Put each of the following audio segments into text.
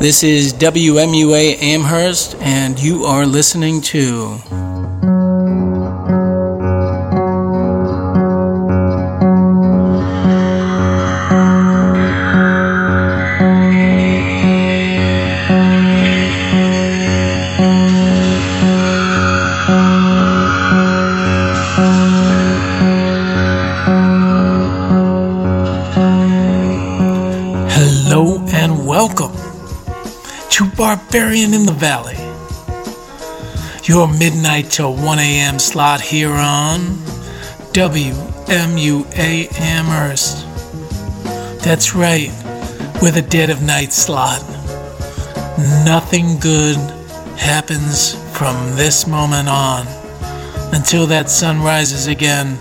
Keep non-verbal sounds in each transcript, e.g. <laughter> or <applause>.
This is WMUA Amherst, and you are listening to. Barbarian in the Valley, your midnight till 1 a.m. slot here on WMUA Amherst. That's right, with a dead of night slot. Nothing good happens from this moment on until that sun rises again.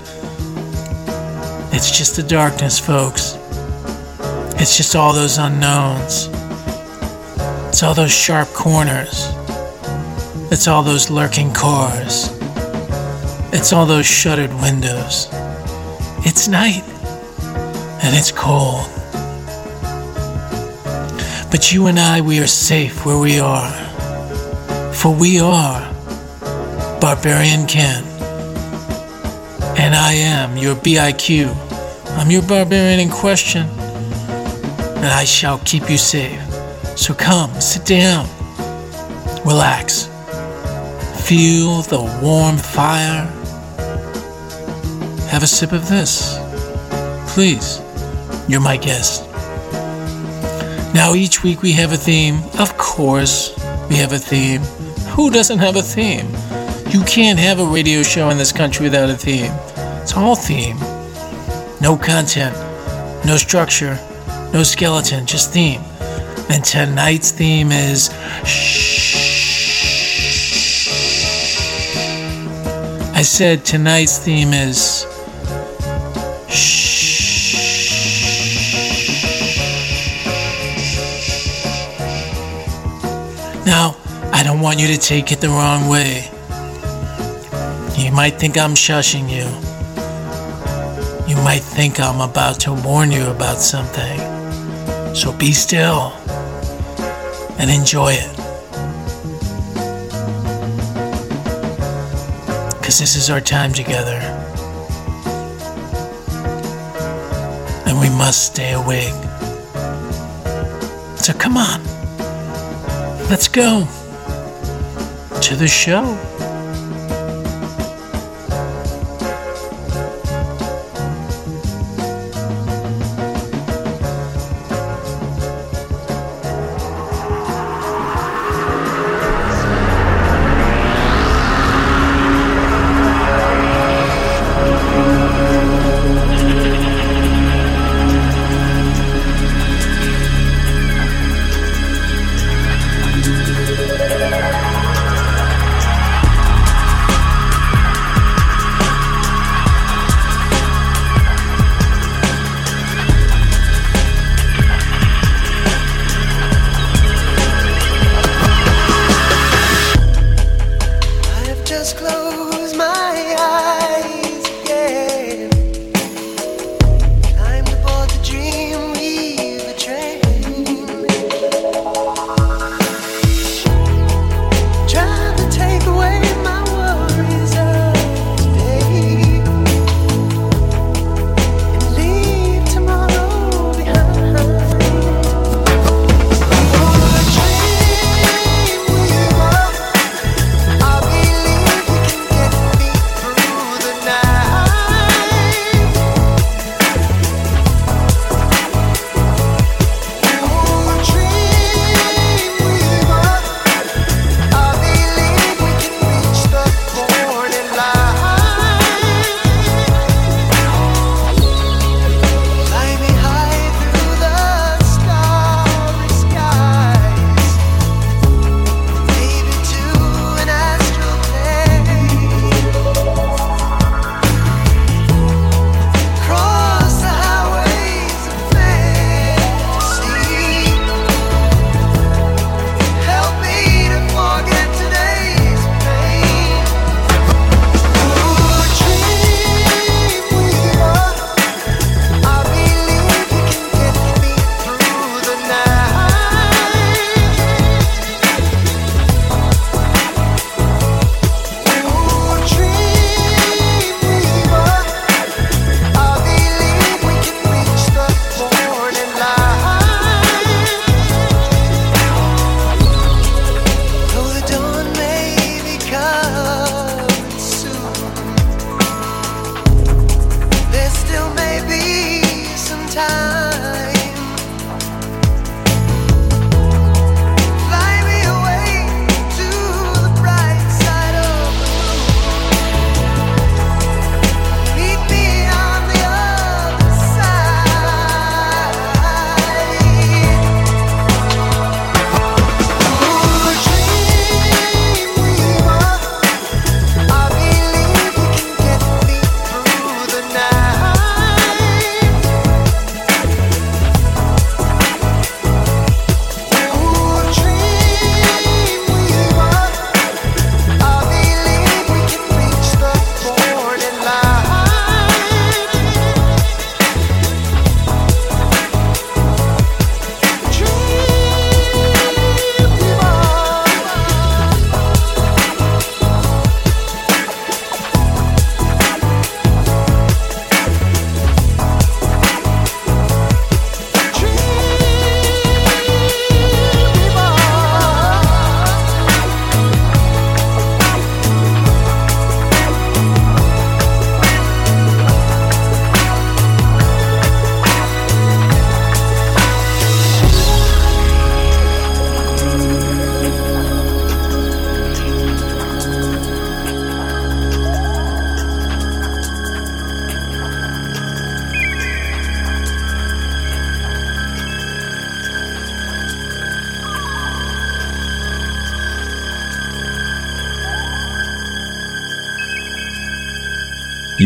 It's just the darkness, folks. It's just all those unknowns. It's all those sharp corners. It's all those lurking cars. It's all those shuttered windows. It's night and it's cold. But you and I, we are safe where we are. For we are Barbarian Ken. And I am your BIQ. I'm your barbarian in question and I shall keep you safe. So come, sit down, relax, feel the warm fire. Have a sip of this. Please, you're my guest. Now, each week we have a theme. Of course, we have a theme. Who doesn't have a theme? You can't have a radio show in this country without a theme. It's all theme. No content, no structure, no skeleton, just theme. And tonight's theme is shh. I said tonight's theme is shh. Now, I don't want you to take it the wrong way. You might think I'm shushing you. You might think I'm about to warn you about something. So be still and enjoy it. Because this is our time together. And we must stay awake. So come on. Let's go to the show.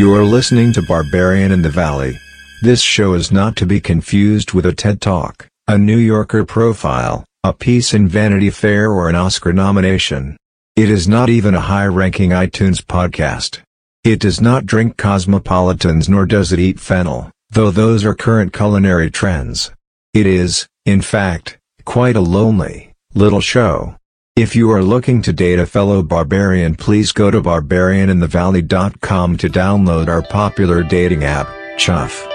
You are listening to Barbarian in the Valley. This show is not to be confused with a TED Talk, a New Yorker profile, a piece in Vanity Fair or an Oscar nomination. It is not even a high-ranking iTunes podcast. It does not drink cosmopolitans nor does it eat fennel, though those are current culinary trends. It is, in fact, quite a lonely, little show. If you are looking to date a fellow barbarian please go to barbarianinthevalley.com to download our popular dating app, Chuff.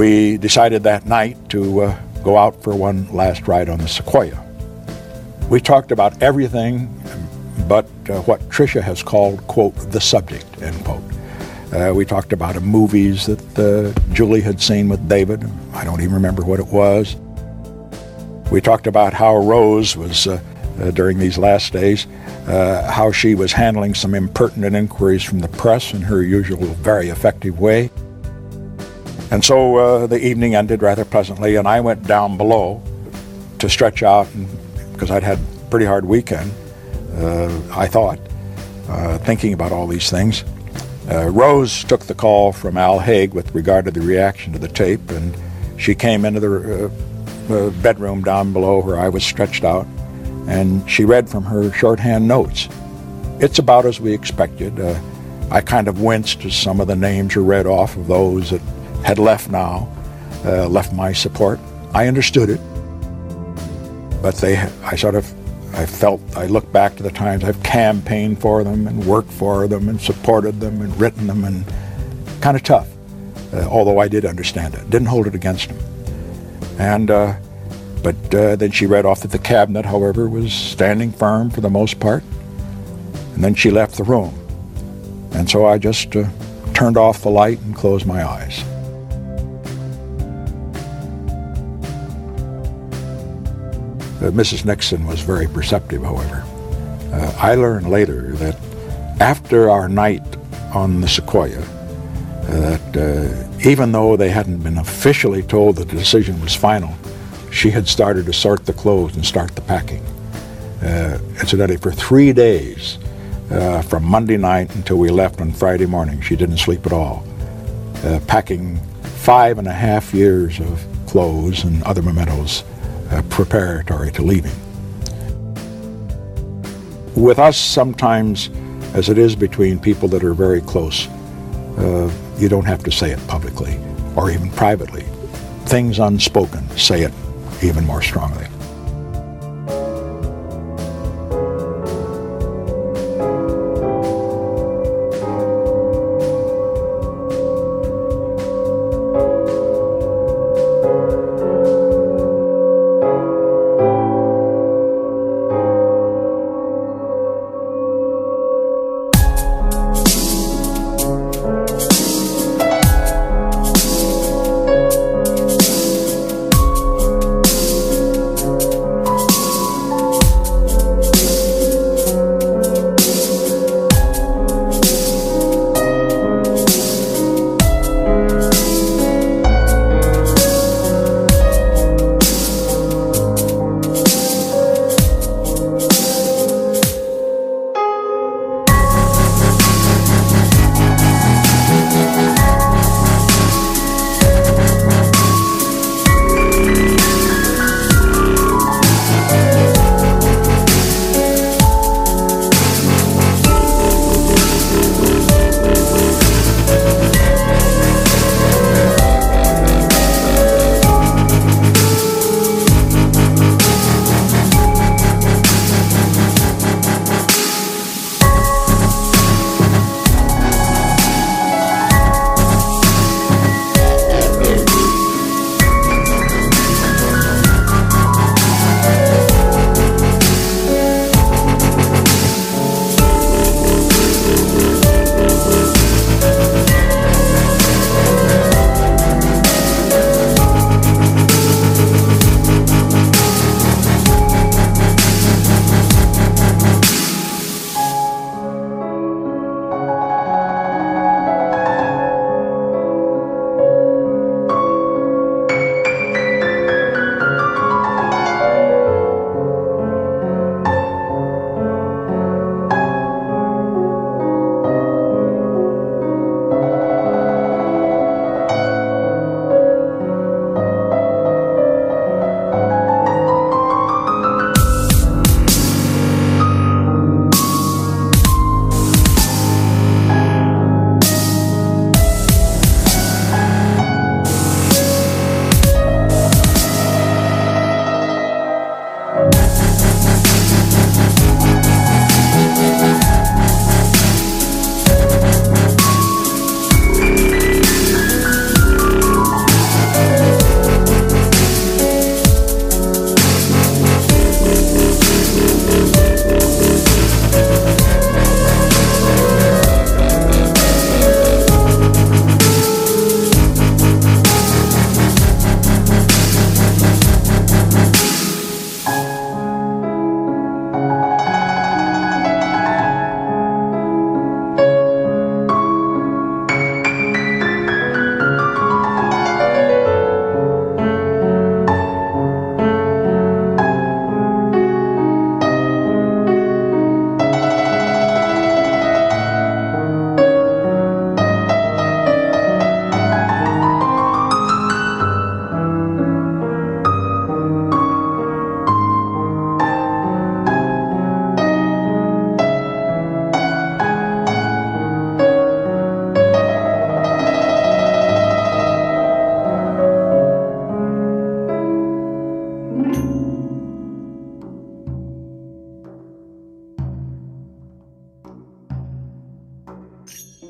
We decided that night to uh, go out for one last ride on the Sequoia. We talked about everything but uh, what Tricia has called, quote, the subject, end quote. Uh, we talked about movies that uh, Julie had seen with David. I don't even remember what it was. We talked about how Rose was, uh, uh during these last days, how she was handling some impertinent inquiries from the press in her usual very effective way. And so uh, the evening ended rather pleasantly, and I went down below to stretch out because I'd had a pretty hard weekend, I thought, thinking about all these things. Uh, Rose took the call from Al Haig with regard to the reaction to the tape, and she came into the uh, uh, bedroom down below where I was stretched out, and she read from her shorthand notes. It's about as we expected. Uh, I kind of winced as some of the names were read off of those that had left now, uh, left my support. I understood it, but they, I sort of I felt, I look back to the times I've campaigned for them and worked for them and supported them and written them and kind of tough, uh, although I did understand it. Didn't hold it against them. And, uh, but uh, then she read off that the cabinet, however, was standing firm for the most part. And then she left the room. And so I just uh, turned off the light and closed my eyes. Mrs. Nixon was very perceptive, however. Uh, I learned later that after our night on the Sequoia, uh, that uh, even though they hadn't been officially told that the decision was final, she had started to sort the clothes and start the packing. Uh, incidentally, for three days, uh, from Monday night until we left on Friday morning, she didn't sleep at all, packing five and a half years of clothes and other mementos uh, preparatory to leaving. With us, sometimes, as it is between people that are very close, uh, you don't have to say it publicly or even privately. Things unspoken say it even more strongly.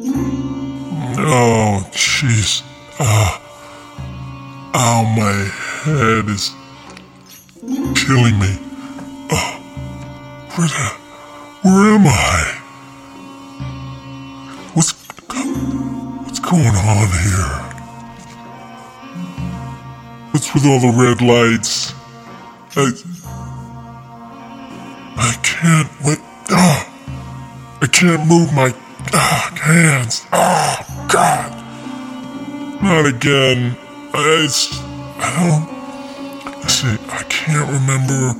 Oh, jeez. Ah, ow, my head is killing me. Oh, where the, where am I? What's, what's going on here? What's with all the red lights? I, I can't, what, oh, ah. I can't move my hands. Oh God! Not again. I, it's, I don't. See, I can't remember.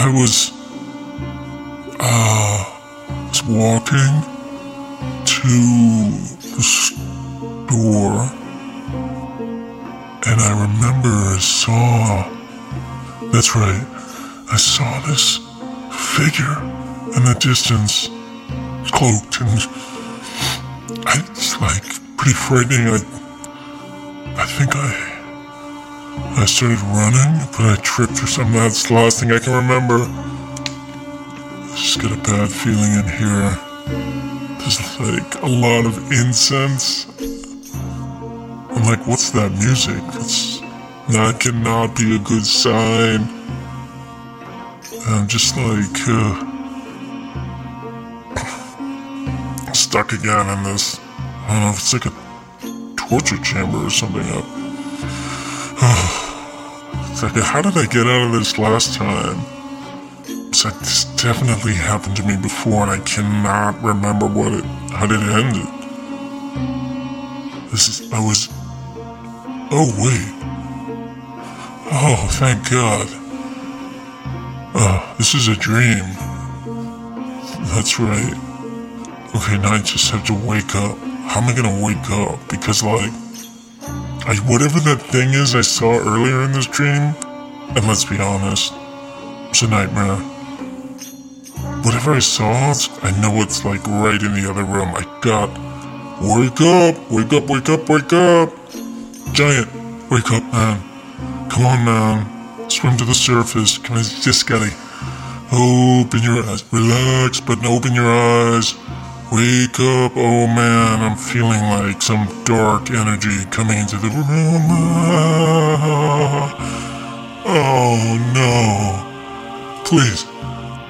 I was. Uh, was walking to the store, and I remember I saw. That's right. I saw this figure in the distance, cloaked, and I, it's like pretty frightening. I, I think I. I started running, but I tripped or something. That's the last thing I can remember. I just get a bad feeling in here. There's like a lot of incense. I'm like, what's that music? That's that cannot be a good sign. And I'm just like uh, stuck again in this. I don't know if it's like a torture chamber or something. <sighs> It's like, how did I get out of this last time? It's like this definitely happened to me before, and I cannot remember what it, how did it end. it? This is, I was. Oh wait. Oh, thank God. Oh, this is a dream. That's right. Okay, now I just have to wake up. How am I gonna wake up? Because like. I, whatever that thing is I saw earlier in this dream, and let's be honest, it's a nightmare. Whatever I saw, I know it's like right in the other room. I got, wake up, wake up, wake up, wake up. Giant, wake up, man. Come on, man. Swim to the surface. Come on, just gotta open your eyes. Relax, but open your eyes. Wake up, oh man, I'm feeling like some dark energy coming into the room. Oh no. Please.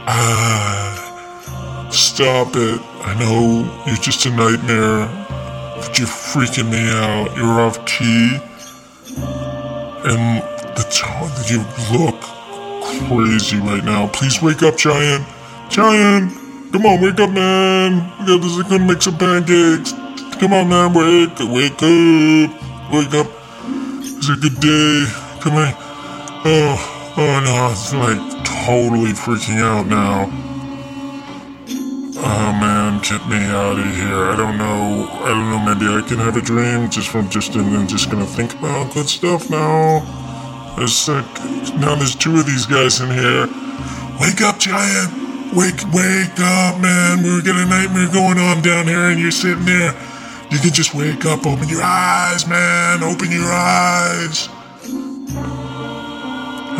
Ah, stop it. I know you're just a nightmare, but you're freaking me out. You're off key. And the tone that you look crazy right now. Please wake up, Giant. Giant! Come on, wake up, man. We got this. Gonna make some pancakes. Come on, man. Wake, wake up. Wake up. It's a good day. Come on. Oh, oh no. It's like totally freaking out now. Oh man, get me out of here. I don't know. I don't know. Maybe I can have a dream just from just and then just gonna think about good stuff now. There's like now there's two of these guys in here. Wake up, giant. Wake, wake up, man. We're getting a nightmare going on down here, and you're sitting there. You can just wake up, open your eyes, man. Open your eyes.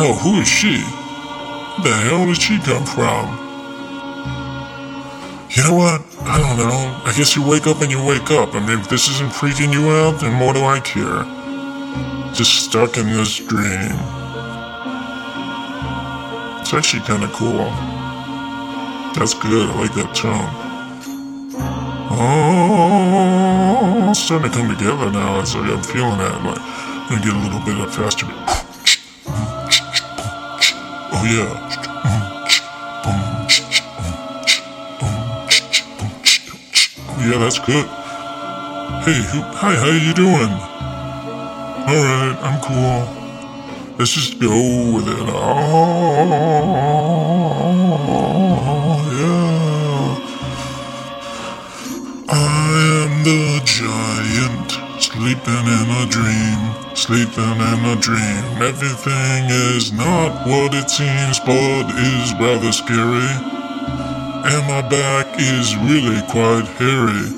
Oh, who is she? The hell did she come from? You know what? I don't know. I guess you wake up and you wake up. I mean, if this isn't freaking you out, then what do I care? Just stuck in this dream. It's actually kind of cool. That's good. I like that tone. Oh, it's starting to come together now. It's like I'm feeling that. Like, I'm gonna get a little bit of faster. Oh yeah. Yeah, that's good. Hey, hi, how you doing? All right, I'm cool. Let's just go with it. Oh, yeah. I am the giant, sleeping in a dream, sleeping in a dream. Everything is not what it seems, but is rather scary. And my back is really quite hairy.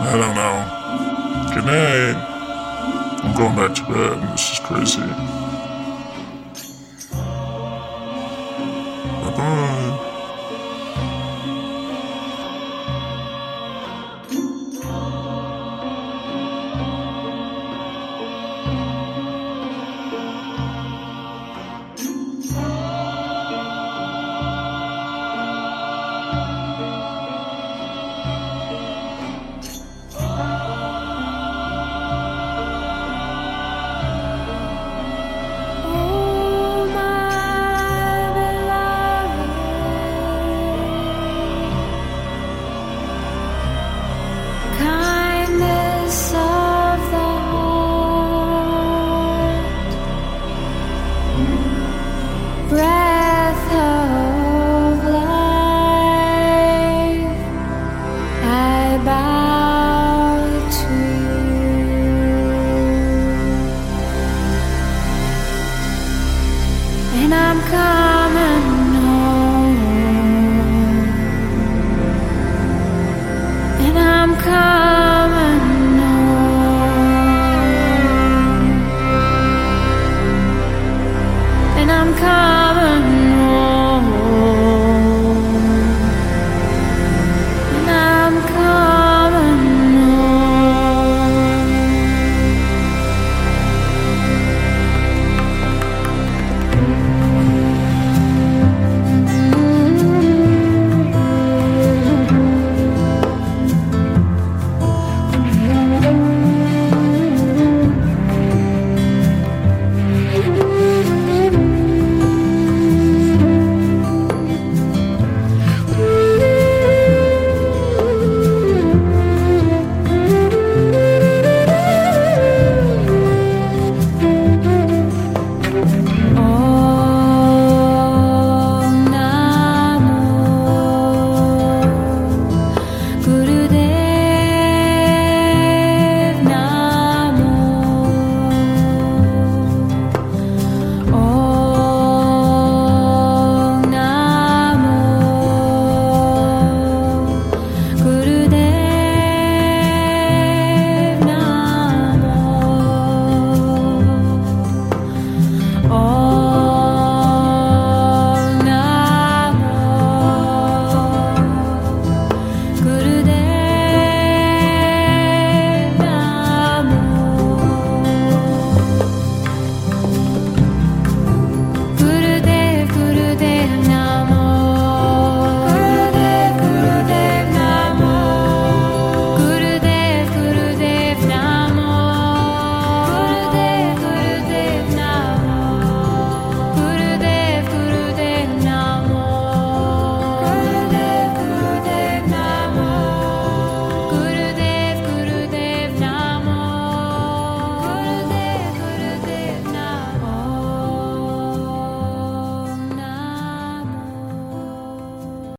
I don't know. Good night. I'm going back to bed. This is crazy. Bye.